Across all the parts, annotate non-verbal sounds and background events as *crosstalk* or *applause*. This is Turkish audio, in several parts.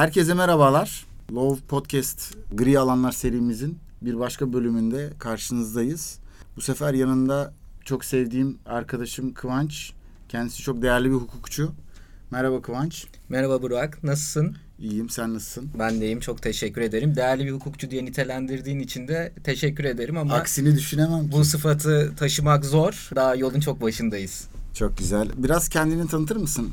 Herkese merhabalar. Love Podcast Gri Alanlar serimizin bir başka bölümünde karşınızdayız. Bu sefer yanında çok sevdiğim arkadaşım Kıvanç. Kendisi çok değerli bir hukukçu. Merhaba Kıvanç. Merhaba Burak, nasılsın? İyiyim, sen nasılsın? Ben de iyiyim, çok teşekkür ederim. Değerli bir hukukçu diye nitelendirdiğin için de teşekkür ederim ama... Aksini düşünemem ki. Bu sıfatı taşımak zor. Daha yolun çok başındayız. Çok güzel. Biraz kendini tanıtır mısın?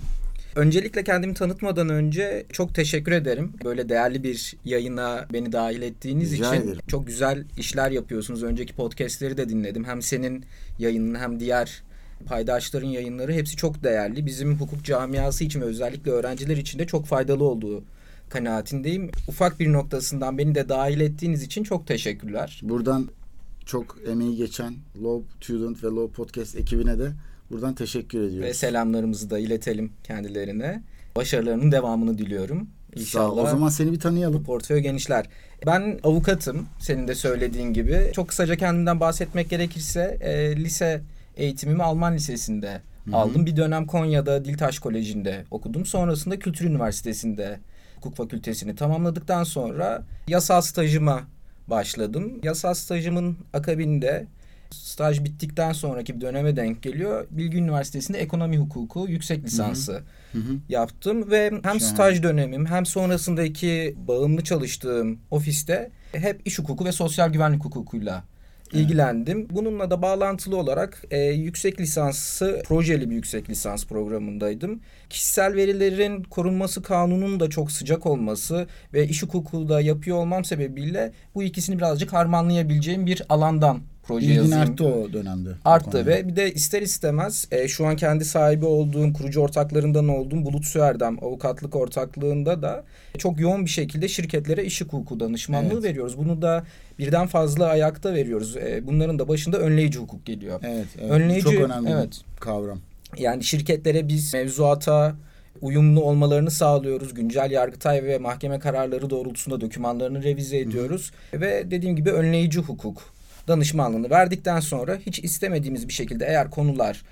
Öncelikle kendimi tanıtmadan önce çok teşekkür ederim. Böyle değerli bir yayına beni dahil ettiğiniz Rica için. ederim. Çok güzel işler yapıyorsunuz. Önceki podcastleri de dinledim. Hem senin yayının hem diğer paydaşların yayınları hepsi çok değerli. Bizim hukuk camiası için ve özellikle öğrenciler için de çok faydalı olduğu kanaatindeyim. Ufak bir noktasından beni de dahil ettiğiniz için çok teşekkürler. Buradan çok emeği geçen Law Student ve Law Podcast ekibine de buradan teşekkür ediyoruz. Ve selamlarımızı da iletelim kendilerine. Başarılarının devamını diliyorum. Sağ ol. O zaman seni bir tanıyalım. portföy genişler. Ben avukatım senin de söylediğin gibi. Çok kısaca kendimden bahsetmek gerekirse e, lise eğitimimi Alman Lisesi'nde Hı hı. aldım. Bir dönem Konya'da Diltaş Koleji'nde okudum. Sonrasında Kültür Üniversitesi'nde hukuk fakültesini tamamladıktan sonra yasal stajıma başladım. Yasal stajımın akabinde staj bittikten sonraki bir döneme denk geliyor. Bilgi Üniversitesi'nde ekonomi hukuku yüksek lisansı Hı hı. yaptım ve hem Şahane. staj dönemim hem sonrasındaki bağımlı çalıştığım ofiste hep iş hukuku ve sosyal güvenlik hukukuyla ilgilendim. Bununla da bağlantılı olarak e, yüksek lisansı projeli bir yüksek lisans programındaydım. Kişisel verilerin korunması kanununun da çok sıcak olması ve iş hukuku da yapıyor olmam sebebiyle bu ikisini birazcık harmanlayabileceğim bir alandan proje İlgin yazayım. arttı o dönemde. Arttı ve bir de ister istemez e, şu an kendi sahibi olduğum, kurucu ortaklarından olduğum Bulut Süerdem avukatlık ortaklığında da çok yoğun bir şekilde şirketlere iş hukuku danışmanlığı Evet. veriyoruz. Bunu da birden fazla ayakta veriyoruz. E, bunların da başında önleyici hukuk geliyor. Evet, evet. Önleyici- çok önemli evet. bir kavram. Yani şirketlere biz mevzuata uyumlu olmalarını sağlıyoruz. Güncel yargıtay ve mahkeme kararları doğrultusunda dokümanlarını revize ediyoruz. Ve dediğim gibi önleyici hukuk danışmanlığını verdikten sonra hiç istemediğimiz bir şekilde eğer konular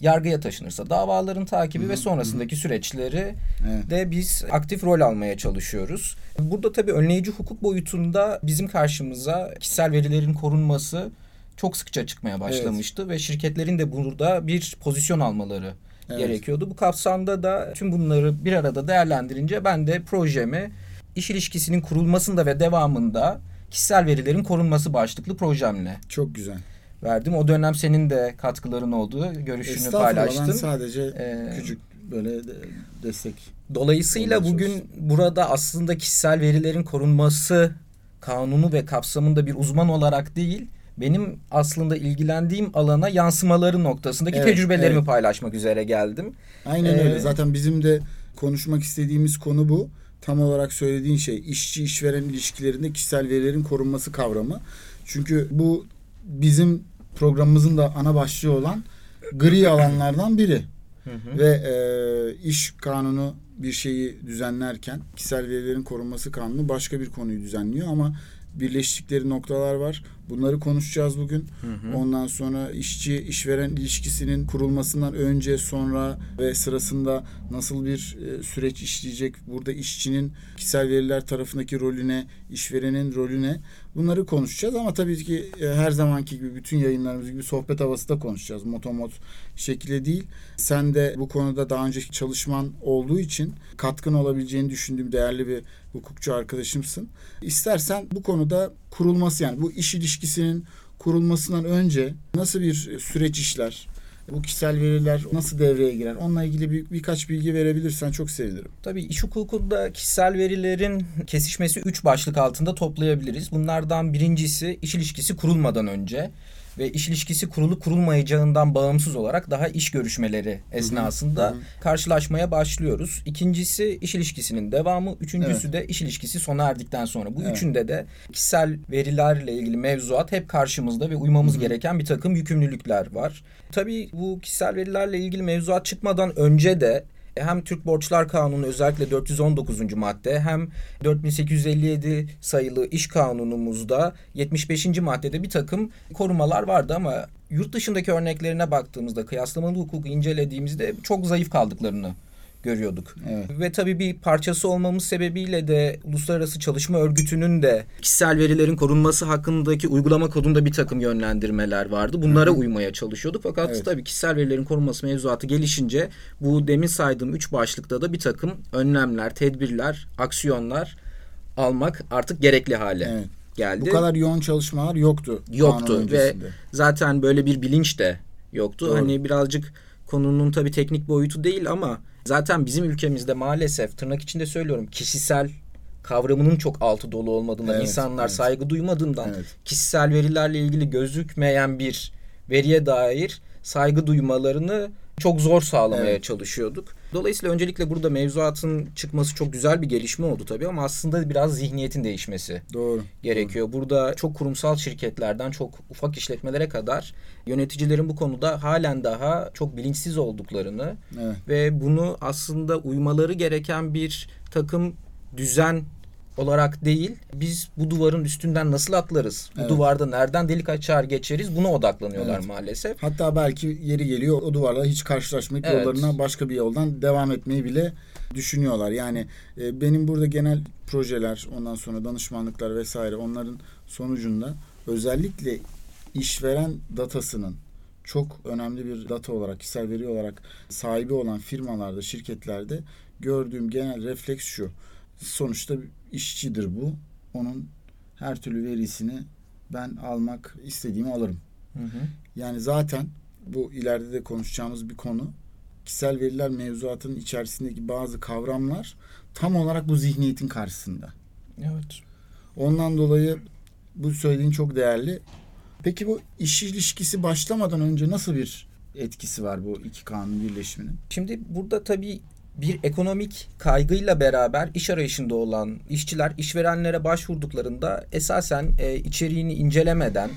yargıya taşınırsa davaların takibi ve sonrasındaki süreçleri Evet. de biz aktif rol almaya çalışıyoruz. Burada tabii önleyici hukuk boyutunda bizim karşımıza kişisel verilerin korunması çok sıkça çıkmaya başlamıştı ve şirketlerin de burada bir pozisyon almaları Evet. gerekiyordu. Bu kapsamda da tüm bunları bir arada değerlendirince ben de projemi iş ilişkisinin kurulmasında ve devamında kişisel verilerin korunması başlıklı projemle Çok güzel. verdim. O dönem senin de katkıların olduğu görüşünü paylaştın. ben sadece Ee, küçük böyle de- destek. Dolayısıyla bugün burada aslında kişisel verilerin korunması kanunu ve kapsamında bir uzman olarak değil, benim aslında ilgilendiğim alana yansımaları noktasındaki Evet, tecrübelerimi evet. paylaşmak üzere geldim. Aynen Ee, öyle. Zaten bizim de konuşmak istediğimiz konu bu. Tam olarak söylediğin şey işçi işveren ilişkilerinde kişisel verilerin korunması kavramı. Çünkü bu bizim programımızın da ana başlığı olan gri alanlardan biri. Ve e, iş kanunu bir şeyi düzenlerken kişisel verilerin korunması kanunu başka bir konuyu düzenliyor ama birleştikleri noktalar var. Bunları konuşacağız bugün. Ondan sonra işçi işveren ilişkisinin kurulmasından önce, sonra ve sırasında nasıl bir e, süreç işleyecek? Burada işçinin kişisel veriler tarafındaki rolüne, işverenin rolüne bunları konuşacağız ama tabii ki e, her zamanki gibi bütün yayınlarımız gibi sohbet havası da konuşacağız. Motomot şekilde değil. Sen de bu konuda daha önceki çalışman olduğu için katkın olabileceğini düşündüğüm değerli bir hukukçu arkadaşımsın. İstersen bu konuda kurulması yani bu iş ilişkisinin kurulmasından önce nasıl bir süreç işler? Bu kişisel veriler nasıl devreye girer? Onunla ilgili bir, birkaç bilgi verebilirsen çok sevinirim. Tabii iş hukukunda kişisel verilerin kesişmesi üç başlık altında toplayabiliriz. Bunlardan birincisi iş ilişkisi kurulmadan önce ve iş ilişkisi kurulu kurulmayacağından bağımsız olarak daha iş görüşmeleri esnasında hı hı. karşılaşmaya başlıyoruz. İkincisi iş ilişkisinin devamı, üçüncüsü de iş ilişkisi sona erdikten sonra. Bu Evet. üçünde de kişisel verilerle ilgili mevzuat hep karşımızda ve uymamız gereken bir takım yükümlülükler var. Tabii bu kişisel verilerle ilgili mevzuat çıkmadan önce de hem Türk Borçlar Kanunu özellikle 419. madde hem 4857 sayılı iş kanunumuzda 75. maddede bir takım korumalar vardı ama yurt dışındaki örneklerine baktığımızda kıyaslamalı hukuku incelediğimizde çok zayıf kaldıklarını görüyorduk. Evet. Ve tabii bir parçası olmamız sebebiyle de Uluslararası Çalışma Örgütü'nün de kişisel verilerin korunması hakkındaki uygulama kodunda bir takım yönlendirmeler vardı. Bunlara uymaya çalışıyorduk. Fakat Evet. tabii kişisel verilerin korunması mevzuatı gelişince bu demin saydığım üç başlıkta da bir takım önlemler, tedbirler, aksiyonlar almak artık gerekli hale Evet. geldi. Bu kadar yoğun çalışmalar yoktu. Yoktu ve zaten böyle bir bilinç de yoktu. Doğru. Hani birazcık konunun tabii teknik boyutu değil ama zaten bizim ülkemizde maalesef tırnak içinde söylüyorum kişisel kavramının çok altı dolu olmadığından, Evet, insanlar evet. saygı duymadığından, Evet. kişisel verilerle ilgili gözükmeyen bir veriye dair saygı duymalarını çok zor sağlamaya Evet. çalışıyorduk. Dolayısıyla öncelikle burada mevzuatın çıkması çok güzel bir gelişme oldu tabii ama aslında biraz zihniyetin değişmesi Doğru. gerekiyor. Burada çok kurumsal şirketlerden çok ufak işletmelere kadar yöneticilerin bu konuda halen daha çok bilinçsiz olduklarını Evet. ve bunu aslında uymaları gereken bir takım düzen olarak değil biz bu duvarın üstünden nasıl atlarız? Bu Evet. duvarda nereden delik açar geçeriz? Buna odaklanıyorlar Evet. maalesef. Hatta belki yeri geliyor o duvarla hiç karşılaşmayıp Evet. yollarına başka bir yoldan devam etmeyi bile düşünüyorlar. Yani e, benim burada genel projeler, ondan sonra danışmanlıklar vesaire onların sonucunda özellikle işveren datasının çok önemli bir data olarak, kişisel veri olarak sahibi olan firmalarda, şirketlerde gördüğüm genel refleks şu. Sonuçta işçidir bu. Onun her türlü verisini ben almak istediğimi alırım. Hı hı. Yani zaten bu ileride de konuşacağımız bir konu. Kişisel veriler mevzuatının içerisindeki bazı kavramlar tam olarak bu zihniyetin karşısında. Evet. Ondan dolayı bu söylediğin çok değerli. Peki bu iş ilişkisi başlamadan önce nasıl bir etkisi var bu iki kanun birleşiminin? Şimdi burada tabii bir ekonomik kaygıyla beraber iş arayışında olan işçiler işverenlere başvurduklarında esasen e, içeriğini incelemeden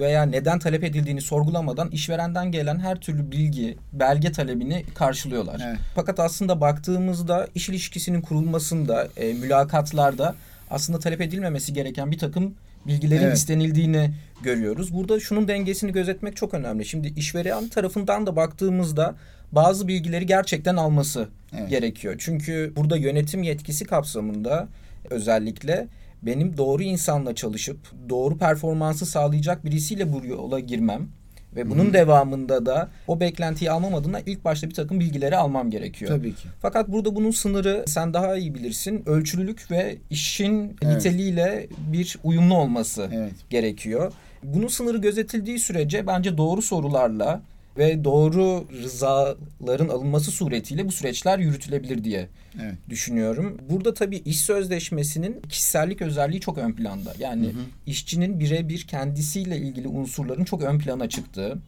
veya neden talep edildiğini sorgulamadan işverenden gelen her türlü bilgi, belge talebini karşılıyorlar. Evet. Fakat aslında baktığımızda iş ilişkisinin kurulmasında, e, mülakatlarda aslında talep edilmemesi gereken bir takım bilgilerin Evet. istenildiğini görüyoruz. Burada şunun dengesini gözetmek çok önemli. Şimdi işveren tarafından da baktığımızda bazı bilgileri gerçekten alması Evet. gerekiyor. Çünkü burada yönetim yetkisi kapsamında özellikle benim doğru insanla çalışıp doğru performansı sağlayacak birisiyle bu yola girmem ve bunun devamında da o beklentiyi almam adına ilk başta bir takım bilgileri almam gerekiyor. Tabii ki. Fakat burada bunun sınırı sen daha iyi bilirsin. Ölçülülük ve işin Evet. niteliğiyle bir uyumlu olması Evet. gerekiyor. Bunun sınırı gözetildiği sürece bence doğru sorularla ve doğru rızaların alınması suretiyle bu süreçler yürütülebilir diye Evet. düşünüyorum. Burada tabii iş sözleşmesinin kişisellik özelliği çok ön planda. Yani işçinin birebir kendisiyle ilgili unsurların çok ön plana çıktığı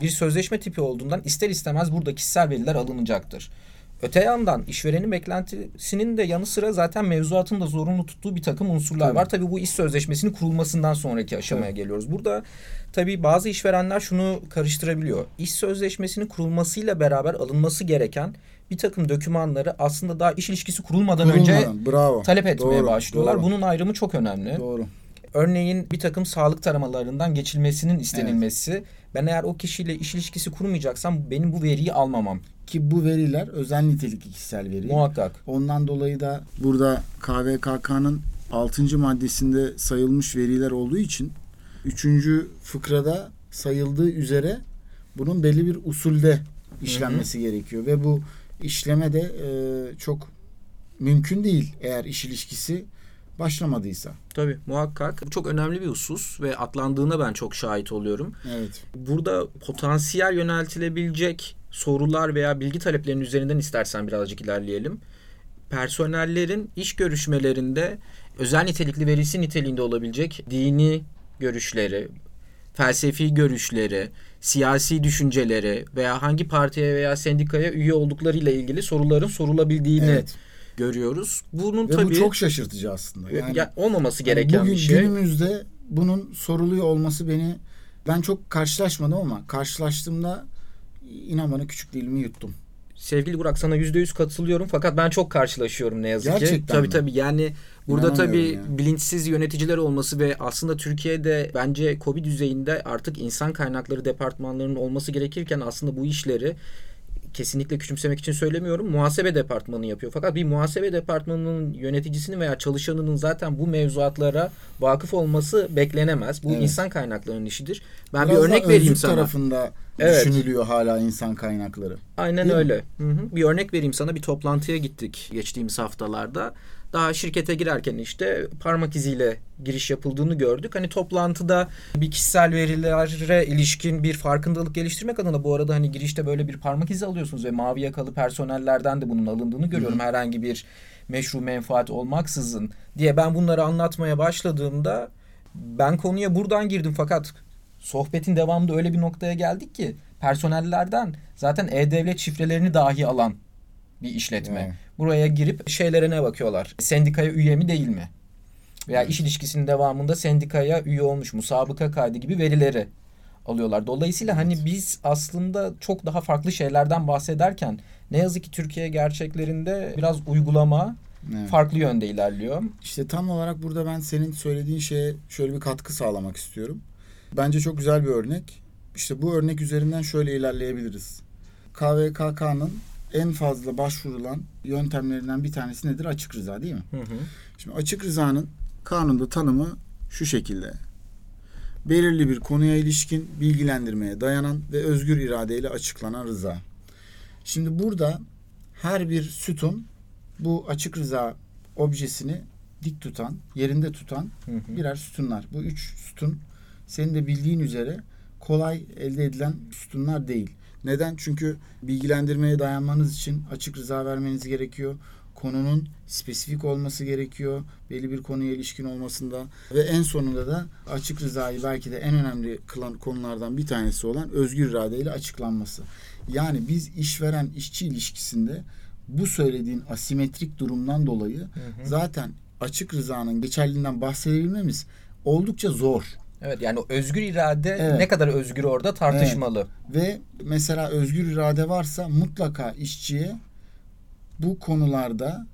bir sözleşme tipi olduğundan ister istemez burada kişisel veriler alınacaktır. Öte yandan işverenin beklentisinin de yanı sıra zaten mevzuatın da zorunlu tuttuğu bir takım unsurlar Tabii. var. Tabii bu iş sözleşmesinin kurulmasından sonraki aşamaya geliyoruz. Burada tabii bazı işverenler şunu karıştırabiliyor. İş sözleşmesinin kurulmasıyla beraber alınması gereken bir takım dokümanları aslında daha iş ilişkisi kurulmadan önce Kurulmadan, bravo. talep etmeye Doğru, başlıyorlar. doğru. Bunun ayrımı çok önemli. Doğru. Örneğin bir takım sağlık taramalarından geçilmesinin istenilmesi. Ben eğer o kişiyle iş ilişkisi kurmayacaksam benim bu veriyi almamam. Ki bu veriler özel nitelikli kişisel veri. Muhakkak. Ondan dolayı da burada KVKK'nın 6. maddesinde sayılmış veriler olduğu için 3. fıkrada sayıldığı üzere bunun belli bir usulde işlenmesi gerekiyor ve bu işleme de e, çok mümkün değil eğer iş ilişkisi başlamadıysa. Tabii muhakkak. Bu çok önemli bir husus ve atlandığına ben çok şahit oluyorum. Evet. Burada potansiyel yöneltilebilecek sorular veya bilgi taleplerinin üzerinden istersen birazcık ilerleyelim. Personellerin iş görüşmelerinde özel nitelikli verisi niteliğinde olabilecek dini görüşleri, felsefi görüşleri, siyasi düşünceleri veya hangi partiye veya sendikaya üye olduklarıyla ilgili soruların sorulabildiğini Evet. Görüyoruz. Bunun Ve tabii bu çok şaşırtıcı aslında. Yani ya, olmaması gereken bugün bir şey. günümüzde bunun soruluyor olması beni ben çok karşılaşmadım ama karşılaştığımda inan bana küçük dilimi yuttum. Sevgili Burak sana yüzde yüz katılıyorum fakat ben çok karşılaşıyorum ne yazık ki. Gerçekten Tabii mi? tabii yani burada tabii ya. bilinçsiz yöneticiler olması ve aslında Türkiye'de bence Covid düzeyinde artık insan kaynakları departmanlarının olması gerekirken aslında bu işleri kesinlikle küçümsemek için söylemiyorum. Muhasebe departmanı yapıyor. Fakat bir muhasebe departmanının yöneticisinin veya çalışanının zaten bu mevzuatlara vakıf olması beklenemez. Bu Evet. insan kaynaklarının işidir. Ben Biraz bir örnek vereyim sana. tarafında Evet. düşünülüyor hala insan kaynakları. Aynen Değil mi? öyle. Hı hı. Bir örnek vereyim sana. Bir toplantıya gittik geçtiğimiz haftalarda. Daha şirkete girerken işte parmak iziyle giriş yapıldığını gördük. Hani toplantıda bir kişisel verilere ilişkin bir farkındalık geliştirmek adına bu arada hani girişte böyle bir parmak izi alıyorsunuz ve mavi yakalı personellerden de bunun alındığını görüyorum. Herhangi bir meşru menfaat olmaksızın diye ben bunları anlatmaya başladığımda ben konuya buradan girdim fakat sohbetin devamında öyle bir noktaya geldik ki personellerden zaten e-devlet şifrelerini dahi alan bir işletme. Evet. Buraya girip şeylere ne bakıyorlar? Sendikaya üye mi değil mi? Veya Evet. iş ilişkisinin devamında sendikaya üye olmuş mu? Sabıka kaydı gibi verileri alıyorlar. Dolayısıyla hani biz aslında çok daha farklı şeylerden bahsederken ne yazık ki Türkiye gerçeklerinde biraz uygulama Evet. farklı yönde ilerliyor. İşte tam olarak burada ben senin söylediğin şeye şöyle bir katkı sağlamak istiyorum. Bence çok güzel bir örnek. İşte bu örnek üzerinden şöyle ilerleyebiliriz. KVKK'nın en fazla başvurulan yöntemlerinden bir tanesi nedir? Açık rıza değil mi? Hı hı. Şimdi açık rızanın kanunda tanımı şu şekilde. Belirli bir konuya ilişkin bilgilendirmeye dayanan ve özgür iradeyle açıklanan rıza. Şimdi burada her bir sütun bu açık rıza objesini dik tutan, yerinde tutan Hı hı. birer sütunlar. Bu üç sütun senin de bildiğin üzere kolay elde edilen sütunlar değil. Neden? Çünkü bilgilendirmeye dayanmanız için açık rıza vermeniz gerekiyor. Konunun spesifik olması gerekiyor. Belli bir konuya ilişkin olmasında ve en sonunda da açık rızayı belki de en önemli kılan konulardan bir tanesi olan özgür iradeyle açıklanması. Yani biz işveren işçi ilişkisinde bu söylediğin asimetrik durumdan dolayı Hı hı. zaten açık rızanın geçerliliğinden bahsedebilmemiz oldukça zor. Evet yani özgür irade Evet. ne kadar özgür orada tartışmalı. Ve mesela özgür irade varsa mutlaka işçiye bu konularda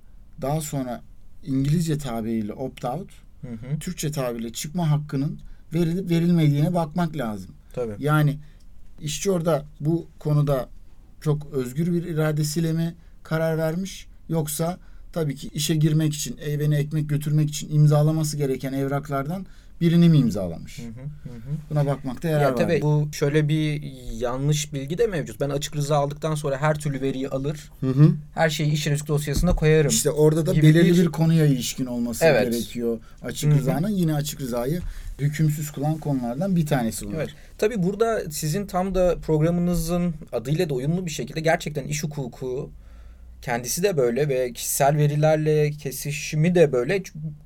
daha sonra İngilizce tabiriyle opt-out, Hı hı. Türkçe tabiriyle çıkma hakkının verilip verilmediğine bakmak lazım. Tabii. Yani işçi orada bu konuda çok özgür bir iradesiyle mi karar vermiş yoksa tabii ki işe girmek için, evine ekmek götürmek için imzalaması gereken evraklardan birini mi imzalamış? Hı hı. Hı. Buna bakmakta yarar Ya var. tabii bu şöyle bir yanlış bilgi de mevcut. Ben açık rıza aldıktan sonra her türlü veriyi alır, Hı hı. her şeyi iş risk dosyasına koyarım. İşte orada da belirli bir- bir... konuya ilişkin olması Evet. gerekiyor. Açık Hı hı. rızanın yine açık rızayı hükümsüz kılan konulardan bir tanesi bunlar. Evet. Tabii burada sizin tam da programınızın adıyla da uyumlu bir şekilde gerçekten iş hukuku kendisi de böyle ve kişisel verilerle kesişimi de böyle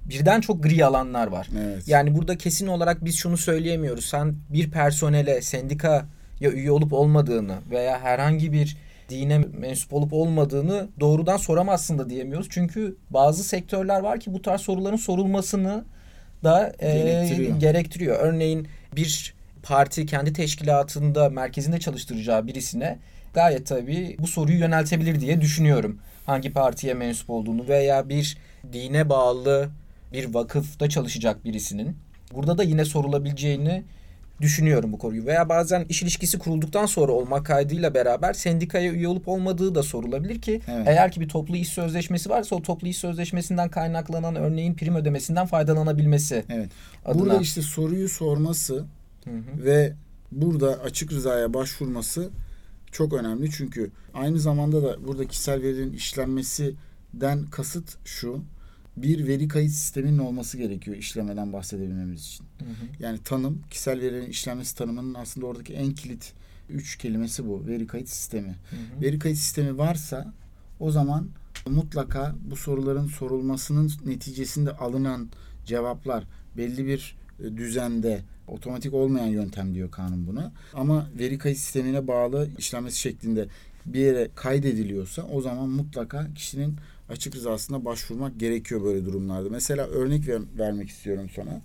birden çok gri alanlar var. Evet. Yani burada kesin olarak biz şunu söyleyemiyoruz. Sen bir personele sendikaya üye olup olmadığını veya herhangi bir dine mensup olup olmadığını doğrudan soramazsın da diyemiyoruz. Çünkü bazı sektörler var ki bu tarz soruların sorulmasını da e, Gerektiriyor. gerektiriyor. Örneğin bir parti kendi teşkilatında merkezinde çalıştıracağı birisine gayet tabii bu soruyu yöneltebilir diye düşünüyorum. Hangi partiye mensup olduğunu veya bir dine bağlı bir vakıfta çalışacak birisinin burada da yine sorulabileceğini düşünüyorum bu konuyu. Veya bazen iş ilişkisi kurulduktan sonra olmak kaydıyla beraber sendikaya üye olup olmadığı da sorulabilir ki Evet. eğer ki bir toplu iş sözleşmesi varsa o toplu iş sözleşmesinden kaynaklanan örneğin prim ödemesinden faydalanabilmesi Evet. adına. Burada işte soruyu sorması Hı hı. ve burada açık rızaya başvurması çok önemli. Çünkü aynı zamanda da burada kişisel verilerin işlenmesinden kasıt şu. Bir veri kayıt sisteminin olması gerekiyor işlemeden bahsedebilmemiz için. Hı hı. Yani tanım, kişisel verilerin işlenmesi tanımının aslında oradaki en kilit üç kelimesi bu. Veri kayıt sistemi. Hı hı. Veri kayıt sistemi varsa o zaman mutlaka bu soruların sorulmasının neticesinde alınan cevaplar belli bir düzende otomatik olmayan yöntem diyor kanun buna. Ama veri kayıt sistemine bağlı işlenmesi şeklinde bir yere kaydediliyorsa o zaman mutlaka kişinin açık rızasına başvurmak gerekiyor böyle durumlarda. Mesela örnek ver- vermek istiyorum sana.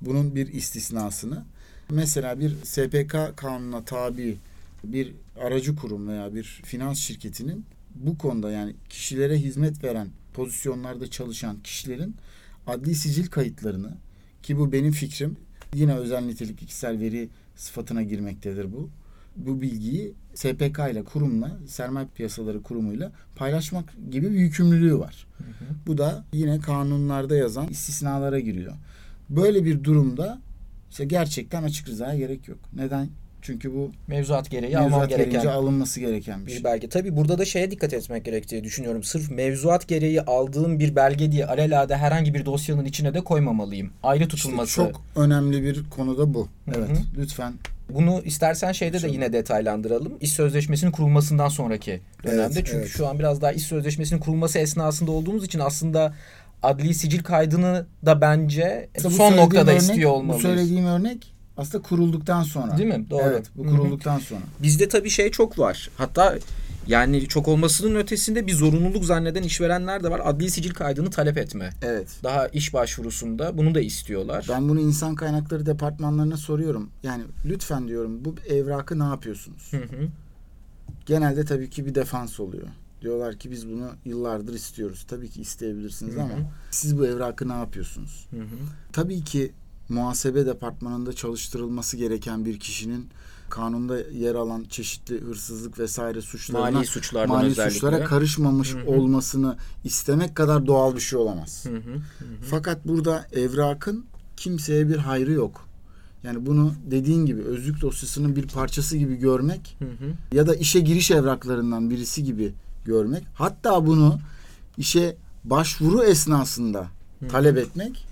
Bunun bir istisnasını. Mesela bir SPK kanununa tabi bir aracı kurum veya bir finans şirketinin bu konuda yani kişilere hizmet veren pozisyonlarda çalışan kişilerin adli sicil kayıtlarını ki bu benim fikrim yine özel nitelikli kişisel veri sıfatına girmektedir bu. bu bilgiyi SPK ile kurumla, sermaye piyasaları kurumuyla paylaşmak gibi bir yükümlülüğü var. Hı hı. Bu da yine kanunlarda yazan istisnalara giriyor. Böyle bir durumda işte gerçekten açık rızaya gerek yok. Neden? Çünkü bu Mevzuat gereği almam mevzuat gereken gereğince alınması gereken bir bir şey. belge. Tabii burada da şeye dikkat etmek gerektiği düşünüyorum. Sırf mevzuat gereği aldığım bir belge diye alelade herhangi bir dosyanın içine de koymamalıyım. Ayrı İşte tutulması. çok önemli bir konu da bu. Evet. hı. Lütfen. Bunu istersen şeyde de yine detaylandıralım. İş sözleşmesinin kurulmasından sonraki dönemde. Evet, Çünkü evet. şu an biraz daha iş sözleşmesinin kurulması esnasında olduğumuz için aslında adli sicil kaydını da bence bu son noktada örnek- istiyor Bu olmalıyız. söylediğim örnek aslında kurulduktan sonra. Değil mi? Doğru. Evet. Bu kurulduktan sonra. Bizde tabii şey çok var. Hatta yani çok olmasının ötesinde bir zorunluluk zanneden işverenler de var. Adli sicil kaydını talep etme. Evet. Daha iş başvurusunda bunu da istiyorlar. Ben bunu insan kaynakları departmanlarına soruyorum. Yani lütfen diyorum bu evrakı ne yapıyorsunuz? Hı hı. Genelde tabii ki bir defans oluyor. Diyorlar ki biz bunu yıllardır istiyoruz. Tabii ki isteyebilirsiniz Hı hı. ama siz bu evrakı ne yapıyorsunuz? Hı hı. Tabii ki muhasebe departmanında çalıştırılması gereken bir kişinin kanunda yer alan çeşitli hırsızlık vesaire suçlarına Mali suçlardan mali özellikle. suçlara karışmamış Hı hı. olmasını istemek kadar doğal bir şey olamaz. Hı hı. Fakat burada evrakın kimseye bir hayrı yok. Yani bunu dediğin gibi özlük dosyasının bir parçası gibi görmek Hı hı. ya da işe giriş evraklarından birisi gibi görmek. Hatta bunu işe başvuru esnasında talep etmek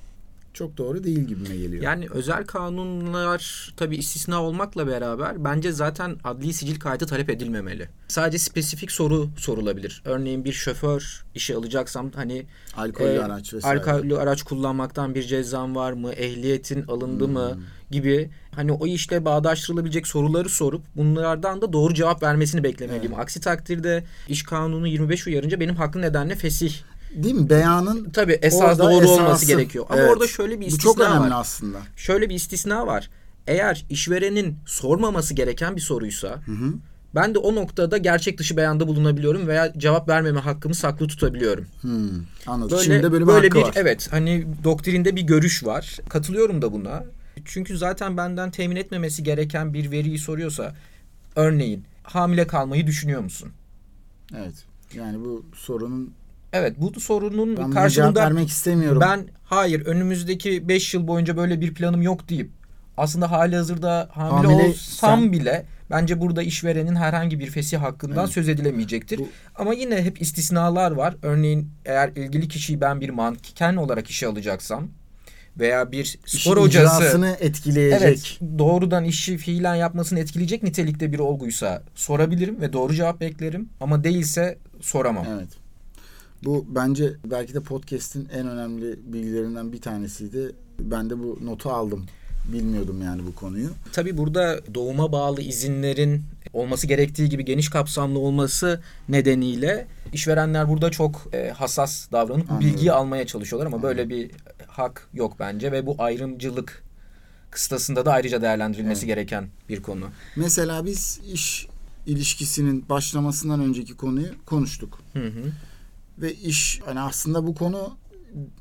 çok doğru değil gibime geliyor. Yani özel kanunlar tabii istisna olmakla beraber bence zaten adli sicil kaydı talep edilmemeli. Sadece spesifik soru sorulabilir. Örneğin bir şoför işe alacaksam hani Alkollü e, araç vesaire. alkollü araç kullanmaktan bir cezam var mı? Ehliyetin alındı Hmm. mı? gibi hani o işle bağdaştırılabilecek soruları sorup bunlardan da doğru cevap vermesini beklemeliyim. Aksi takdirde iş kanunu 25 uyarınca benim haklı nedenle fesih. Değil mi? Beyanın Tabii esas doğru esası. olması gerekiyor. Ama Evet. orada şöyle bir bu istisna çok önemli var. aslında. Şöyle bir istisna var. Eğer işverenin sormaması gereken bir soruysa Hı hı. ben de o noktada gerçek dışı beyanda bulunabiliyorum veya cevap vermeme hakkımı saklı tutabiliyorum. Hmm, anladım. Böyle Şimdi de böyle bir böyle bir var. evet hani doktrinde bir görüş var. Katılıyorum da buna. Çünkü zaten benden temin etmemesi gereken bir veriyi soruyorsa örneğin hamile kalmayı düşünüyor musun? Evet. Yani bu sorunun Evet bu sorunun ben karşılığında vermek istemiyorum. ben hayır önümüzdeki 5 yıl boyunca böyle bir planım yok deyip aslında hali hazırda hamile, Hamile olsam sen- bile bence burada işverenin herhangi bir fesih hakkından Evet. söz edilemeyecektir. Bu- Ama yine hep istisnalar var. Örneğin eğer ilgili kişiyi ben bir manken olarak işe alacaksam veya bir İşin spor hocası etkileyecek. evet doğrudan işi fiilen yapmasını etkileyecek nitelikte bir olguysa sorabilirim ve doğru cevap beklerim ama değilse soramam. Evet. Bu bence belki de podcast'in en önemli bilgilerinden bir tanesiydi. Ben de bu notu aldım. Bilmiyordum yani bu konuyu. Tabii burada doğuma bağlı izinlerin olması gerektiği gibi geniş kapsamlı olması nedeniyle işverenler burada çok e, hassas davranıp Anladım. bilgiyi almaya çalışıyorlar ama böyle bir hak yok bence ve bu ayrımcılık kıstasında da ayrıca değerlendirilmesi Evet. gereken bir konu. Mesela biz iş ilişkisinin başlamasından önceki konuyu konuştuk. Hı hı. Ve iş hani aslında bu konu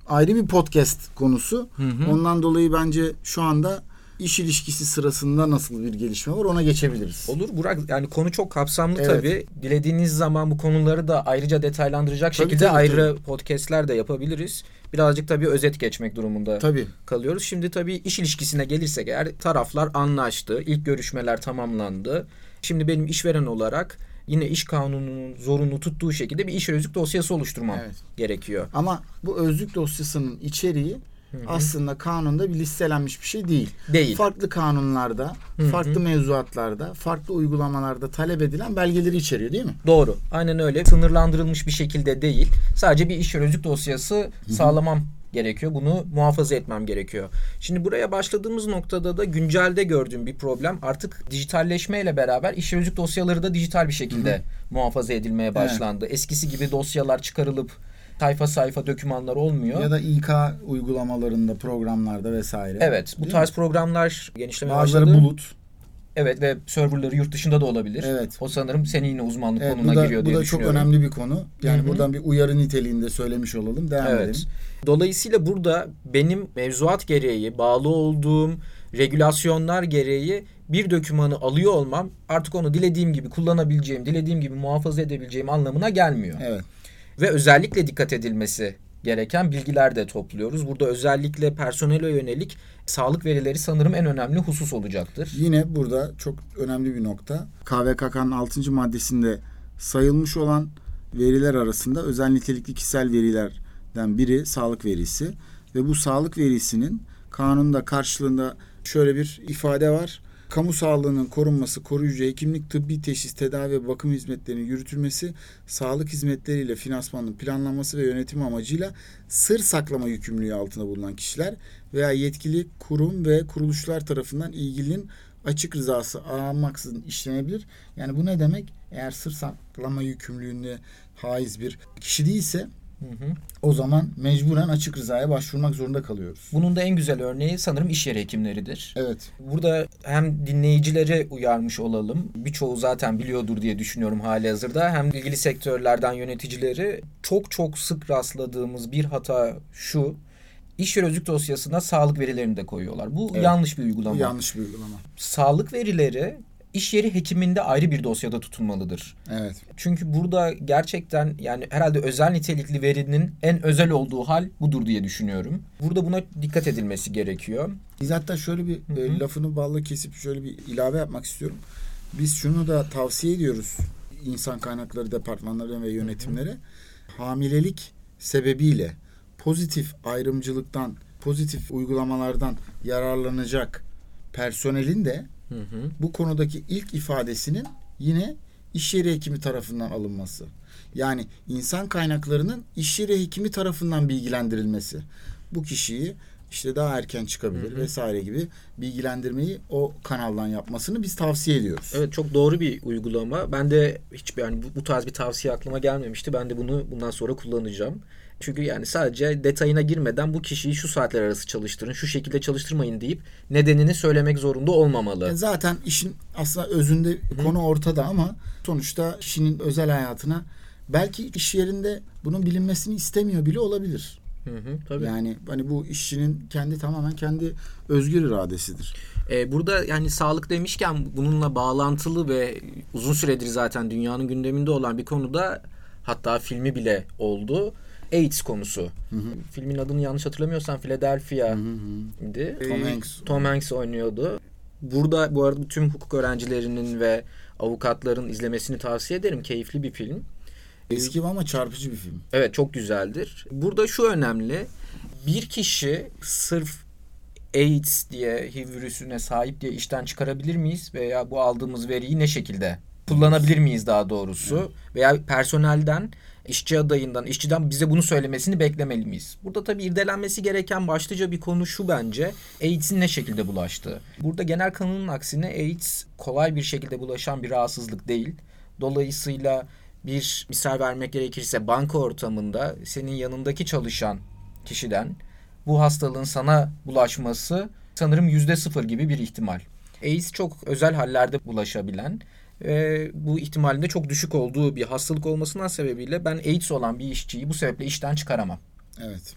ayrı bir podcast konusu. Hı hı. Ondan dolayı bence şu anda iş ilişkisi sırasında nasıl bir gelişme var ona geçebiliriz. Olur Burak yani konu çok kapsamlı Evet. tabii. Dilediğiniz zaman bu konuları da ayrıca detaylandıracak Tabii, şekilde tabii, ayrı podcastler de yapabiliriz. Birazcık tabii özet geçmek durumunda Tabii. kalıyoruz. Şimdi tabii iş ilişkisine gelirsek eğer taraflar anlaştı. ilk görüşmeler tamamlandı. Şimdi benim işveren olarak yine iş kanununun zorunlu tuttuğu şekilde bir iş özlük dosyası oluşturmam Evet. gerekiyor. Ama bu özlük dosyasının içeriği aslında kanunda bir listelenmiş bir şey değil. Değil. Farklı kanunlarda, Hı hı. farklı mevzuatlarda, farklı uygulamalarda talep edilen belgeleri içeriyor değil mi? Doğru. Aynen öyle. Sınırlandırılmış bir şekilde değil. Sadece bir iş özlük dosyası sağlamam gerekiyor. Bunu muhafaza etmem gerekiyor. Şimdi buraya başladığımız noktada da güncelde gördüğüm bir problem artık dijitalleşmeyle beraber iş özlük dosyaları da dijital bir şekilde muhafaza edilmeye başlandı. Eskisi gibi dosyalar çıkarılıp sayfa sayfa dokümanlar olmuyor. Ya da İK uygulamalarında, programlarda vesaire. evet, bu Değil tarz programlar genişlemeye Bazıları başladı. bulut. Evet ve serverları yurt dışında da olabilir. Evet. O sanırım senin yine uzmanlık Evet, konuna bu da, giriyor bu diye da çok düşünüyorum. önemli bir konu. Yani Hı hı. buradan bir uyarı niteliğinde söylemiş olalım. Devam Evet. edelim. Dolayısıyla burada benim mevzuat gereği bağlı olduğum regülasyonlar gereği bir dokümanı alıyor olmam artık onu dilediğim gibi kullanabileceğim, dilediğim gibi muhafaza edebileceğim anlamına gelmiyor. Evet. Ve özellikle dikkat edilmesi gereken bilgiler de topluyoruz. Burada özellikle personele yönelik sağlık verileri sanırım en önemli husus olacaktır. Yine burada çok önemli bir nokta. KVKK'nın 6. maddesinde sayılmış olan veriler arasında özel nitelikli kişisel verilerden biri sağlık verisi ve bu sağlık verisinin kanunda karşılığında şöyle bir ifade var. Kamu sağlığının korunması, koruyucu hekimlik, tıbbi teşhis, tedavi ve bakım hizmetlerinin yürütülmesi, sağlık hizmetleriyle finansmanın planlanması ve yönetimi amacıyla sır saklama yükümlülüğü altında bulunan kişiler veya yetkili kurum ve kuruluşlar tarafından ilgilinin açık rızası almaksızın işlenebilir. Yani bu ne demek? Eğer sır saklama yükümlülüğüne haiz bir kişi değilse Hı hı. o zaman mecburen açık rızaya başvurmak zorunda kalıyoruz. Bunun da en güzel örneği sanırım iş yeri hekimleridir. Evet. Burada hem dinleyicilere uyarmış olalım. Birçoğu zaten biliyordur diye düşünüyorum hali hazırda. Hem ilgili sektörlerden yöneticileri çok çok sık rastladığımız bir hata şu. İş yeri özlük dosyasına sağlık verilerini de koyuyorlar. Bu Evet. yanlış bir Bu uygulama. yanlış bir uygulama. Sağlık verileri iş yeri hekiminde ayrı bir dosyada tutulmalıdır. Evet. Çünkü burada gerçekten yani herhalde özel nitelikli verinin en özel olduğu hal budur diye düşünüyorum. Burada buna dikkat edilmesi gerekiyor. Biz hatta şöyle bir e, lafını balla kesip şöyle bir ilave yapmak istiyorum. Biz şunu da tavsiye ediyoruz insan kaynakları departmanlarına ve yönetimlere. Hamilelik sebebiyle pozitif ayrımcılıktan, pozitif uygulamalardan yararlanacak personelin de Hı hı. bu konudaki ilk ifadesinin yine iş yeri hekimi tarafından alınması. Yani insan kaynaklarının iş yeri hekimi tarafından bilgilendirilmesi. Bu kişiyi işte daha erken çıkabilir Hı hı. vesaire gibi bilgilendirmeyi o kanaldan yapmasını biz tavsiye ediyoruz. Evet çok doğru bir uygulama. Ben de hiçbir yani bu, bu tarz bir tavsiye aklıma gelmemişti. Ben de bunu bundan sonra kullanacağım. Çünkü yani sadece detayına girmeden bu kişiyi şu saatler arası çalıştırın, şu şekilde çalıştırmayın deyip nedenini söylemek zorunda olmamalı. Zaten işin aslında özünde konu ortada ama sonuçta kişinin özel hayatına belki iş yerinde bunun bilinmesini istemiyor bile olabilir. Hı hı, tabii. Yani hani bu işçinin kendi tamamen kendi özgür iradesidir. Ee, burada yani sağlık demişken bununla bağlantılı ve uzun süredir zaten dünyanın gündeminde olan bir konuda hatta filmi bile oldu. AIDS konusu. Filmin adını yanlış hatırlamıyorsam Philadelphia idi. Tom Ee, Hanks. Tom Hanks oynuyordu. Burada bu arada tüm hukuk öğrencilerinin ve avukatların izlemesini tavsiye ederim. Keyifli bir film. Eski ama çarpıcı bir film. Evet çok güzeldir. Burada şu önemli. Bir kişi sırf AIDS diye HIV virüsüne sahip diye işten çıkarabilir miyiz? Veya bu aldığımız veriyi ne şekilde kullanabilir miyiz daha doğrusu? Veya personelden, işçi adayından, işçiden bize bunu söylemesini beklemeli miyiz? Burada tabii irdelenmesi gereken başlıca bir konu şu bence. AIDS'in ne şekilde bulaştığı. Burada genel kanunun aksine AIDS kolay bir şekilde bulaşan bir rahatsızlık değil. Dolayısıyla bir misal vermek gerekirse banka ortamında senin yanındaki çalışan kişiden bu hastalığın sana bulaşması sanırım yüzde sıfır gibi bir ihtimal. AIDS çok özel hallerde bulaşabilen ve bu ihtimalin de çok düşük olduğu bir hastalık olmasından sebebiyle ben AIDS olan bir işçiyi bu sebeple işten çıkaramam. Evet.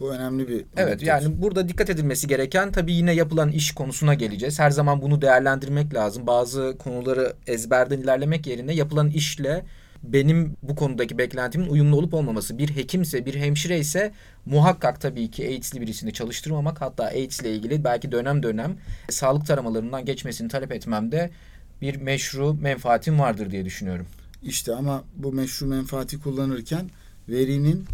Bu önemli bir Evet yani burada dikkat edilmesi gereken tabii yine yapılan iş konusuna geleceğiz. Her zaman bunu değerlendirmek lazım. Bazı konuları ezberden ilerlemek yerine yapılan işle benim bu konudaki beklentimin uyumlu olup olmaması. Bir hekimse, bir hemşire ise muhakkak tabii ki AIDS'li birisini çalıştırmamak hatta AIDS ile ilgili belki dönem dönem sağlık taramalarından geçmesini talep etmemde bir meşru menfaatim vardır diye düşünüyorum. İşte ama bu meşru menfaati kullanırken verinin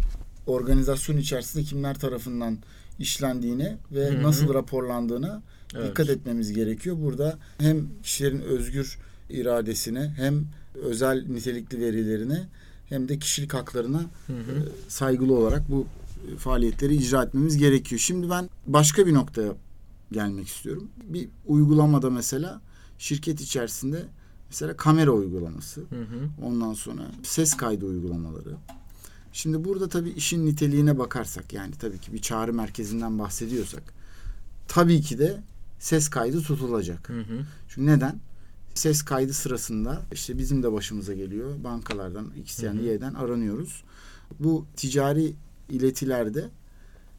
organizasyon içerisinde kimler tarafından işlendiğine ve Hı hı. nasıl raporlandığına Evet. dikkat etmemiz gerekiyor. Burada hem kişilerin özgür iradesine hem özel nitelikli verilerine hem de kişilik haklarına Hı hı. e, saygılı olarak bu faaliyetleri icra etmemiz gerekiyor. Şimdi ben başka bir noktaya gelmek istiyorum. Bir uygulamada mesela şirket içerisinde mesela kamera uygulaması, Hı hı. ondan sonra ses kaydı uygulamaları. Şimdi burada tabii işin niteliğine bakarsak yani tabii ki bir çağrı merkezinden bahsediyorsak tabii ki de ses kaydı tutulacak. Hı hı. Çünkü neden? Ses kaydı sırasında işte bizim de başımıza geliyor. Bankalardan, hı. Y'den aranıyoruz. Bu ticari iletilerde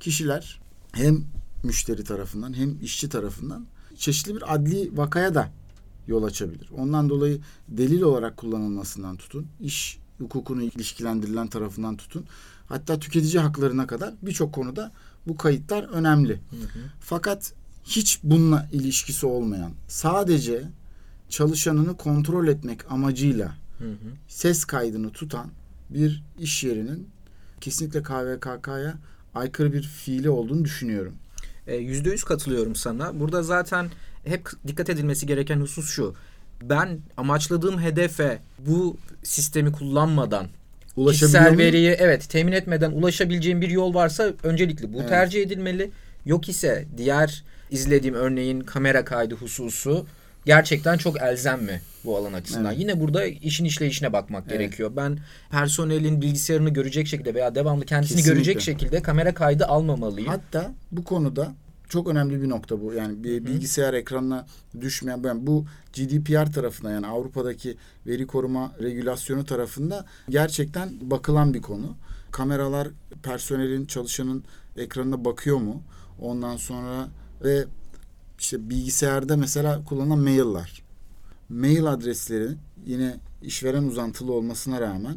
kişiler hem müşteri tarafından hem işçi tarafından çeşitli bir adli vakaya da yol açabilir. Ondan dolayı delil olarak kullanılmasından tutun, iş hukukunu ilişkilendirilen tarafından tutun, hatta tüketici haklarına kadar birçok konuda bu kayıtlar önemli. Hı hı. Fakat hiç bununla ilişkisi olmayan, sadece çalışanını kontrol etmek amacıyla hı hı. ses kaydını tutan bir iş yerinin kesinlikle KVKK'ya aykırı bir fiili olduğunu düşünüyorum. E, yüzde yüz katılıyorum sana. Burada zaten hep dikkat edilmesi gereken husus şu. Ben amaçladığım hedefe bu sistemi kullanmadan kişisel veriyi evet temin etmeden ulaşabileceğim bir yol varsa öncelikli bu evet. tercih edilmeli. Yok ise diğer izlediğim örneğin kamera kaydı hususu gerçekten çok elzem mi bu alan açısından? Evet. Yine burada işin işleyişine bakmak evet. gerekiyor. Ben personelin bilgisayarını görecek şekilde veya devamlı kendisini Kesinlikle. görecek şekilde kamera kaydı almamalıyım. Hatta bu konuda çok önemli bir nokta bu. Yani bir bilgisayar ekranına düşmeyen yani bu GDPR tarafında yani Avrupa'daki veri koruma regülasyonu tarafında gerçekten bakılan bir konu. Kameralar personelin çalışanın ekranına bakıyor mu? Ondan sonra ve işte bilgisayarda mesela kullanılan mailler. Mail adresleri yine işveren uzantılı olmasına rağmen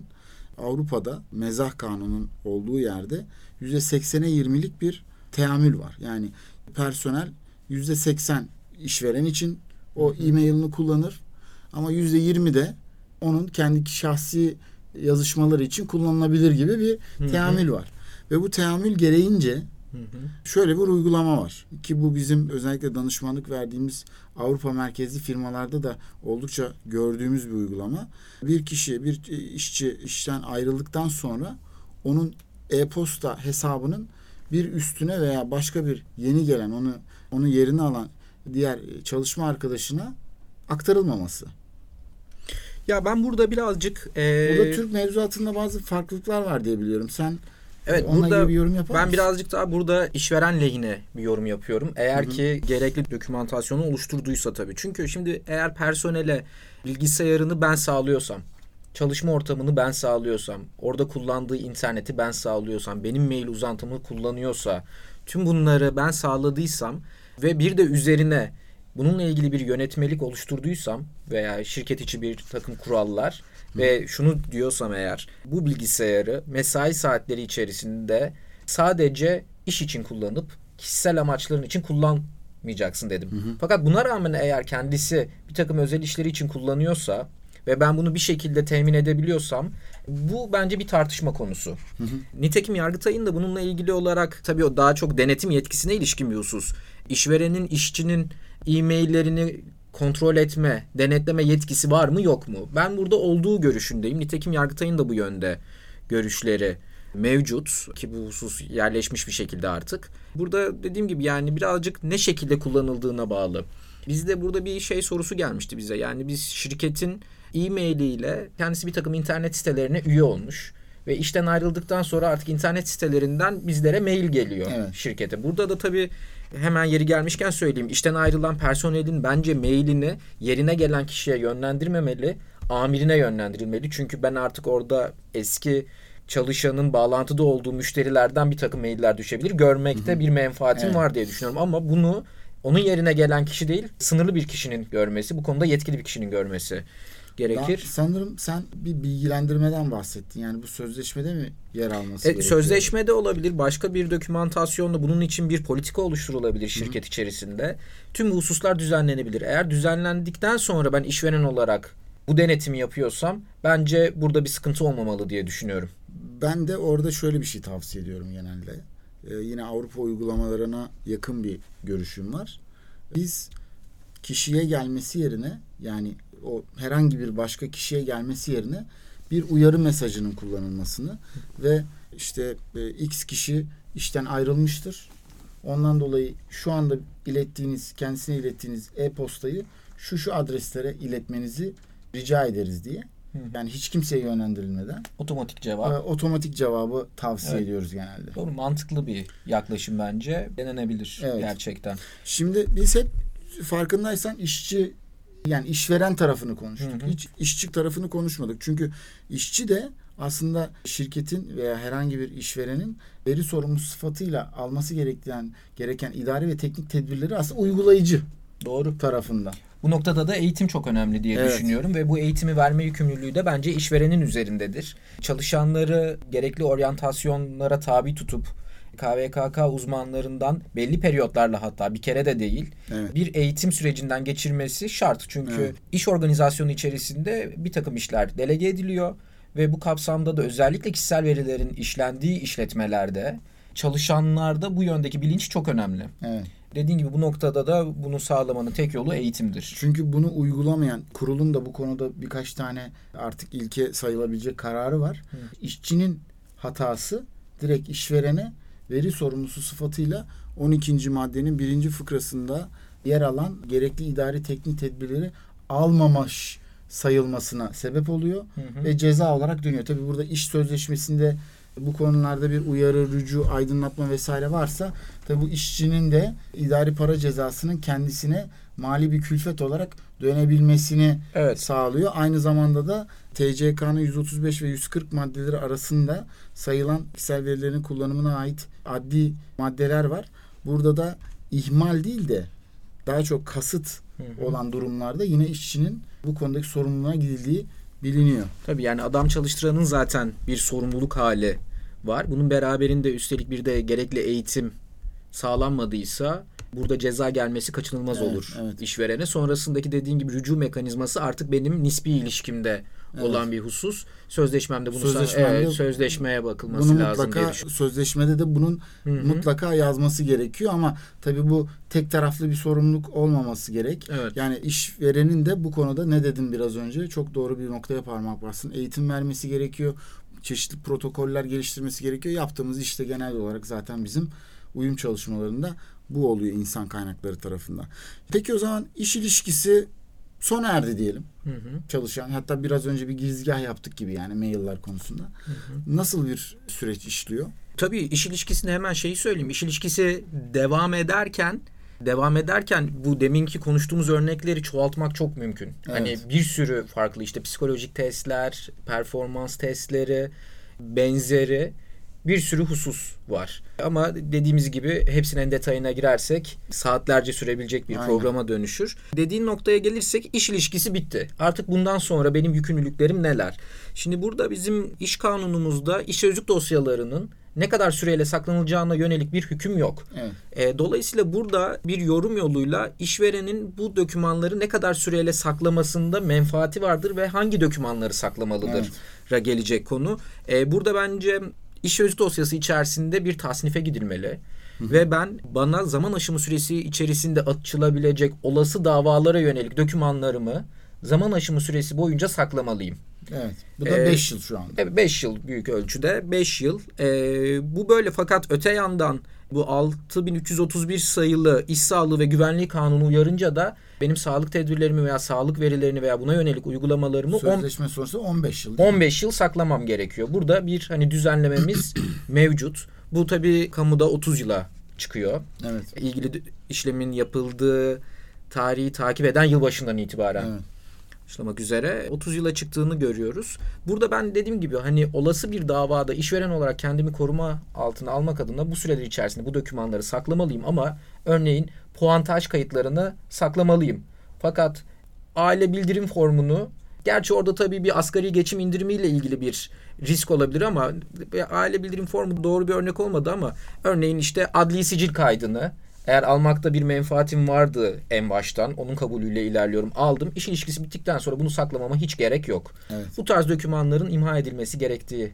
Avrupa'da mezah kanunun olduğu yerde yüzde seksene yirmilik bir teamül var. Yani personel yüzde seksen işveren için o e-mailini kullanır ama yüzde yirmi de onun kendi şahsi yazışmaları için kullanılabilir gibi bir teamül var. Ve bu teamül gereğince Şöyle bir uygulama var ki bu bizim özellikle danışmanlık verdiğimiz Avrupa merkezli firmalarda da oldukça gördüğümüz bir uygulama. Bir kişi, bir işçi işten ayrıldıktan sonra onun e-posta hesabının bir üstüne veya başka bir yeni gelen onu onun yerini alan diğer çalışma arkadaşına aktarılmaması. Ya ben burada birazcık ee... burada Türk mevzuatında bazı farklılıklar var diye biliyorum. Sen Evet Onunla burada bir yorum yapar ben mısın? birazcık daha burada işveren lehine bir yorum yapıyorum. Eğer Hı-hı. ki gerekli dokümantasyonu oluşturduysa tabii. Çünkü şimdi eğer personele bilgisayarını ben sağlıyorsam, çalışma ortamını ben sağlıyorsam, orada kullandığı interneti ben sağlıyorsam, benim mail uzantımı kullanıyorsa, tüm bunları ben sağladıysam ve bir de üzerine bununla ilgili bir yönetmelik oluşturduysam veya şirket içi bir takım kurallar ve şunu diyorsam eğer bu bilgisayarı mesai saatleri içerisinde sadece iş için kullanıp kişisel amaçların için kullanmayacaksın dedim. Hı hı. Fakat buna rağmen eğer kendisi bir takım özel işleri için kullanıyorsa ve ben bunu bir şekilde temin edebiliyorsam bu bence bir tartışma konusu. Hı hı. Nitekim Yargıtay'ın da bununla ilgili olarak tabii o daha çok denetim yetkisine ilişkin bir husus. İşverenin işçinin e-maillerini kontrol etme, denetleme yetkisi var mı yok mu? Ben burada olduğu görüşündeyim. Nitekim Yargıtay'ın da bu yönde görüşleri mevcut ki bu husus yerleşmiş bir şekilde artık. Burada dediğim gibi yani birazcık ne şekilde kullanıldığına bağlı. Bizde burada bir şey sorusu gelmişti bize. Yani biz şirketin e-mailiyle kendisi bir takım internet sitelerine üye olmuş ve işten ayrıldıktan sonra artık internet sitelerinden bizlere mail geliyor evet. şirkete. Burada da tabii hemen yeri gelmişken söyleyeyim. İşten ayrılan personelin bence mailini yerine gelen kişiye yönlendirmemeli, amirine yönlendirilmeli. Çünkü ben artık orada eski çalışanın bağlantıda olduğu müşterilerden bir takım mailler düşebilir. Görmekte hı hı. bir menfaatim evet. var diye düşünüyorum ama bunu onun yerine gelen kişi değil, sınırlı bir kişinin görmesi, bu konuda yetkili bir kişinin görmesi gerekir. Ben sanırım sen bir bilgilendirmeden bahsettin. Yani bu sözleşmede mi yer alması e, gerekiyor? Sözleşmede olabilir. Başka bir dokümantasyonda bunun için bir politika oluşturulabilir şirket Hı. içerisinde. Tüm hususlar düzenlenebilir. Eğer düzenlendikten sonra ben işveren olarak bu denetimi yapıyorsam bence burada bir sıkıntı olmamalı diye düşünüyorum. Ben de orada şöyle bir şey tavsiye ediyorum genelde. Ee, yine Avrupa uygulamalarına yakın bir görüşüm var. Biz kişiye gelmesi yerine yani o herhangi bir başka kişiye gelmesi yerine bir uyarı mesajının kullanılmasını ve işte e, X kişi işten ayrılmıştır. Ondan dolayı şu anda ilettiğiniz, kendisine ilettiğiniz e-postayı şu şu adreslere iletmenizi rica ederiz diye. Yani hiç kimseye yönlendirilmeden. Otomatik cevap. E, otomatik cevabı tavsiye evet. ediyoruz genelde. Doğru mantıklı bir yaklaşım bence. Denenebilir evet. gerçekten. Şimdi biz hep farkındaysan işçi yani işveren tarafını konuştuk. Hı hı. Hiç işçi tarafını konuşmadık. Çünkü işçi de aslında şirketin veya herhangi bir işverenin veri sorumlusu sıfatıyla alması gereken gereken idari ve teknik tedbirleri aslında uygulayıcı. Doğru. tarafında. Bu noktada da eğitim çok önemli diye Evet. düşünüyorum ve bu eğitimi verme yükümlülüğü de bence işverenin üzerindedir. Çalışanları gerekli oryantasyonlara tabi tutup KVKK uzmanlarından belli periyotlarla hatta bir kere de değil Evet. bir eğitim sürecinden geçirmesi şart. Çünkü Evet. iş organizasyonu içerisinde bir takım işler delege ediliyor ve bu kapsamda da özellikle kişisel verilerin işlendiği işletmelerde çalışanlarda bu yöndeki bilinç çok önemli. Evet. Dediğim gibi bu noktada da bunu sağlamanın tek yolu eğitimdir. Çünkü bunu uygulamayan kurulun da bu konuda birkaç tane artık ilke sayılabilecek kararı var. Hı. İşçinin hatası direkt işverene veri sorumlusu sıfatıyla 12. maddenin birinci fıkrasında yer alan gerekli idari teknik tedbirleri almamış sayılmasına sebep oluyor Hı hı. ve ceza olarak dönüyor. Tabi burada iş sözleşmesinde bu konularda bir uyarı, rücu, aydınlatma vesaire varsa tabi bu işçinin de idari para cezasının kendisine mali bir külfet olarak dönebilmesini Evet. sağlıyor. Aynı zamanda da TCK'nın 135 ve 140 maddeleri arasında sayılan kişisel verilerin kullanımına ait adli maddeler var. Burada da ihmal değil de daha çok kasıt Hı hı. olan durumlarda yine işçinin bu konudaki sorumluluğuna gidildiği biliniyor. Tabii yani adam çalıştıranın zaten bir sorumluluk hali var. Bunun beraberinde üstelik bir de gerekli eğitim sağlanmadıysa burada ceza gelmesi kaçınılmaz Evet, olur evet. işverene. Sonrasındaki dediğin gibi rücu mekanizması artık benim nispi ilişkimde Evet. olan bir husus. Sözleşmemde bunu Sözleşmemde evet, sözleşmeye bakılması Bunu lazım mutlaka diye düşünüyorum. sözleşmede de bunun Hı hı. mutlaka yazması gerekiyor ama tabii bu tek taraflı bir sorumluluk olmaması gerek. Evet. Yani işverenin de bu konuda ne dedim biraz önce çok doğru bir noktaya parmak bassın. Eğitim vermesi gerekiyor. Çeşitli protokoller geliştirmesi gerekiyor. Yaptığımız işte genel olarak zaten bizim uyum çalışmalarında bu oluyor insan kaynakları tarafından. Peki o zaman iş ilişkisi sona erdi diyelim. Hı hı. Çalışan hatta biraz önce bir girizgah yaptık gibi yani mailler konusunda. Hı hı. Nasıl bir süreç işliyor? Tabii iş ilişkisini hemen şeyi söyleyeyim. İş ilişkisi devam ederken devam ederken bu deminki konuştuğumuz örnekleri çoğaltmak çok mümkün. Hani Evet. bir sürü farklı işte psikolojik testler, performans testleri, benzeri bir sürü husus var. Ama dediğimiz gibi hepsinin detayına girersek saatlerce sürebilecek bir Aynen. programa dönüşür. Dediğin noktaya gelirsek iş ilişkisi bitti. Artık bundan sonra benim yükümlülüklerim neler? Şimdi burada bizim iş kanunumuzda iş özlük dosyalarının ne kadar süreyle saklanılacağına yönelik bir hüküm yok. Evet. E, dolayısıyla burada bir yorum yoluyla işverenin bu dokümanları ne kadar süreyle saklamasında menfaati vardır ve hangi dokümanları saklamalıdır Evet. gelecek konu. E, burada bence iş özlük dosyası içerisinde bir tasnife gidilmeli. Ve ben bana zaman aşımı süresi içerisinde açılabilecek olası davalara yönelik dokümanlarımı zaman aşımı süresi boyunca saklamalıyım. Evet. Bu da Ee, 5 yıl şu anda. Evet 5 yıl büyük ölçüde 5 yıl. Ee, bu böyle fakat öte yandan bu 6331 sayılı iş sağlığı ve güvenliği kanunu uyarınca da benim sağlık tedbirlerimi veya sağlık verilerini veya buna yönelik uygulamalarımı on- Sözleşme sonrası 15 yıl. değil mi? 15 yıl saklamam gerekiyor. Burada bir hani düzenlememiz *clears throat* mevcut. Bu tabii kamuda 30 yıla çıkıyor. Evet. İlgili işlemin yapıldığı tarihi takip eden yılbaşından itibaren Evet. Başlamak üzere 30 yıla çıktığını görüyoruz. Burada ben dediğim gibi hani olası bir davada işveren olarak kendimi koruma altına almak adına bu süreler içerisinde bu dokümanları saklamalıyım ama örneğin puantaj kayıtlarını saklamalıyım. Fakat aile bildirim formunu gerçi orada tabii bir asgari geçim indirimiyle ilgili bir risk olabilir ama aile bildirim formu doğru bir örnek olmadı ama örneğin işte adli sicil kaydını eğer almakta bir menfaatim vardı en baştan onun kabulüyle ilerliyorum aldım. İş ilişkisi bittikten sonra bunu saklamama hiç gerek yok. Evet. Bu tarz dokümanların imha edilmesi gerektiği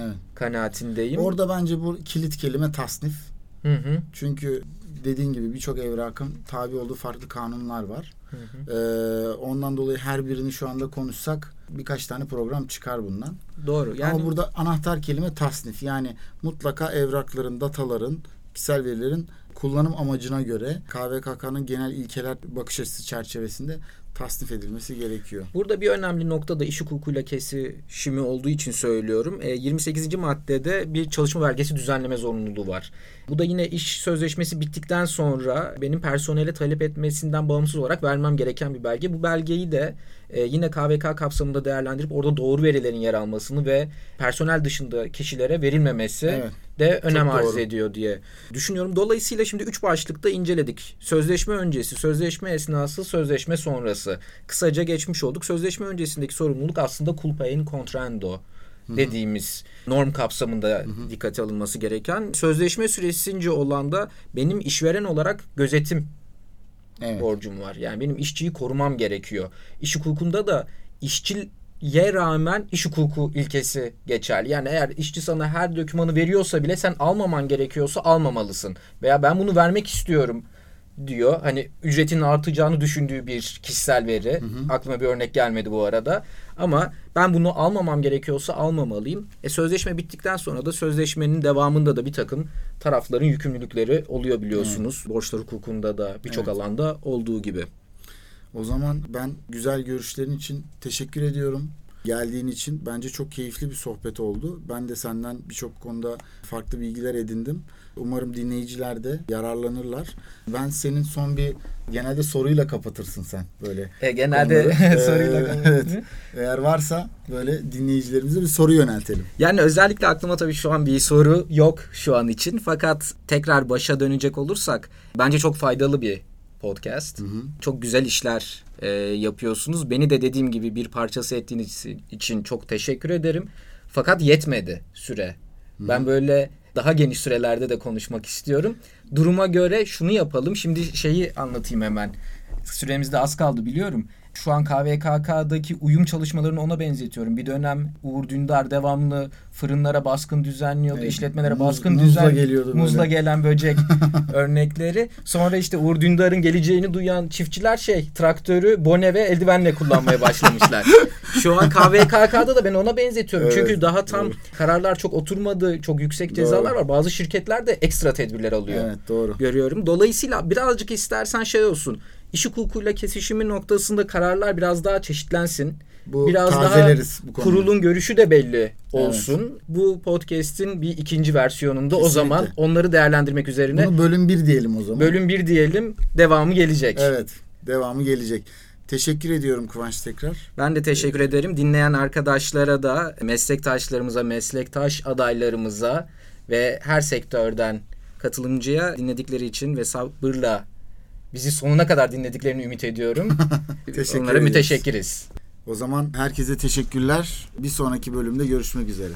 Evet. kanaatindeyim. Orada bence bu kilit kelime tasnif. Hı hı. Çünkü dediğin gibi birçok evrakın tabi olduğu farklı kanunlar var. Hı hı. Ee, ondan dolayı her birini şu anda konuşsak birkaç tane program çıkar bundan. Doğru. Yani Ama burada anahtar kelime tasnif. Yani mutlaka evrakların, dataların, kişisel verilerin kullanım amacına göre KVKK'nın genel ilkeler bakış açısı çerçevesinde tasnif edilmesi gerekiyor. Burada bir önemli nokta da iş hukukuyla kesişimi olduğu için söylüyorum. E, 28. maddede bir çalışma belgesi düzenleme zorunluluğu var. Bu da yine iş sözleşmesi bittikten sonra benim personele talep etmesinden bağımsız olarak vermem gereken bir belge. Bu belgeyi de e, yine KVK kapsamında değerlendirip orada doğru verilerin yer almasını ve personel dışında kişilere verilmemesi Evet. de önem Çok arz doğru. ediyor diye düşünüyorum. Dolayısıyla şimdi üç başlıkta inceledik. Sözleşme öncesi, sözleşme esnası, sözleşme sonrası. Kısaca geçmiş olduk. Sözleşme öncesindeki sorumluluk aslında culpa in contrando dediğimiz norm kapsamında dikkate alınması gereken. Sözleşme süresince olan da benim işveren olarak gözetim Evet. borcum var. Yani benim işçiyi korumam gerekiyor. İş hukukunda da işçiye rağmen iş hukuku ilkesi geçerli. Yani eğer işçi sana her dokümanı veriyorsa bile sen almaman gerekiyorsa almamalısın. Veya ben bunu vermek istiyorum diyor. Hani ücretinin artacağını düşündüğü bir kişisel veri. Aklıma bir örnek gelmedi bu arada. Ama ben bunu almamam gerekiyorsa almamalıyım. E sözleşme bittikten sonra da sözleşmenin devamında da bir takım tarafların yükümlülükleri oluyor biliyorsunuz. Borçlar hukukunda da birçok Evet. alanda olduğu gibi. O zaman ben güzel görüşlerin için teşekkür ediyorum. Geldiğin için bence çok keyifli bir sohbet oldu. Ben de senden birçok konuda farklı bilgiler edindim. Umarım dinleyiciler de yararlanırlar. Ben senin son bir genelde soruyla kapatırsın sen böyle. E, genelde konuları. *laughs* soruyla Ee, *laughs* kapatalım. evet. Eğer varsa böyle dinleyicilerimize bir soru yöneltelim. Yani özellikle aklıma tabii şu an bir soru yok şu an için. Fakat tekrar başa dönecek olursak bence çok faydalı bir podcast. Hı hı. Çok güzel işler e, yapıyorsunuz. Beni de dediğim gibi bir parçası ettiğiniz için çok teşekkür ederim. Fakat yetmedi süre. Ben böyle daha geniş sürelerde de konuşmak istiyorum. Duruma göre şunu yapalım. Şimdi şeyi anlatayım hemen. Süremizde az kaldı biliyorum. Şu an KVKK'daki uyum çalışmalarını ona benzetiyorum. Bir dönem Uğur Dündar devamlı fırınlara baskın düzenliyordu, Evet. işletmelere Muz- baskın muzla düzen geliyordu böyle. muzla gelen böcek *laughs* örnekleri. Sonra işte Uğur Dündar'ın geleceğini duyan çiftçiler şey traktörü bone ve eldivenle kullanmaya başlamışlar. Şu an KVKK'da da ben ona benzetiyorum. Evet, Çünkü daha tam doğru. kararlar çok oturmadı. Çok yüksek cezalar Doğru. var. Bazı şirketler de ekstra tedbirler alıyor. Evet doğru. Görüyorum. Dolayısıyla birazcık istersen şey olsun. İş hukukuyla kesişimi noktasında kararlar biraz daha çeşitlensin. Bu biraz daha bu konuyu. kurulun görüşü de belli olsun. Bu podcast'in bir ikinci versiyonunda o Kesinlikle. zaman onları değerlendirmek üzerine Bunu bölüm bir diyelim o zaman. bölüm 1 diyelim. Devamı gelecek. Evet. Devamı gelecek. Teşekkür ediyorum Kıvanç tekrar. Ben de teşekkür ederim. Dinleyen arkadaşlara da, meslektaşlarımıza, meslektaş adaylarımıza ve her sektörden katılımcıya dinledikleri için ve sabırla bizi sonuna kadar dinlediklerini ümit ediyorum. *laughs* Teşekkür Onlara ederiz. müteşekkiriz. O zaman herkese teşekkürler. Bir sonraki bölümde görüşmek üzere.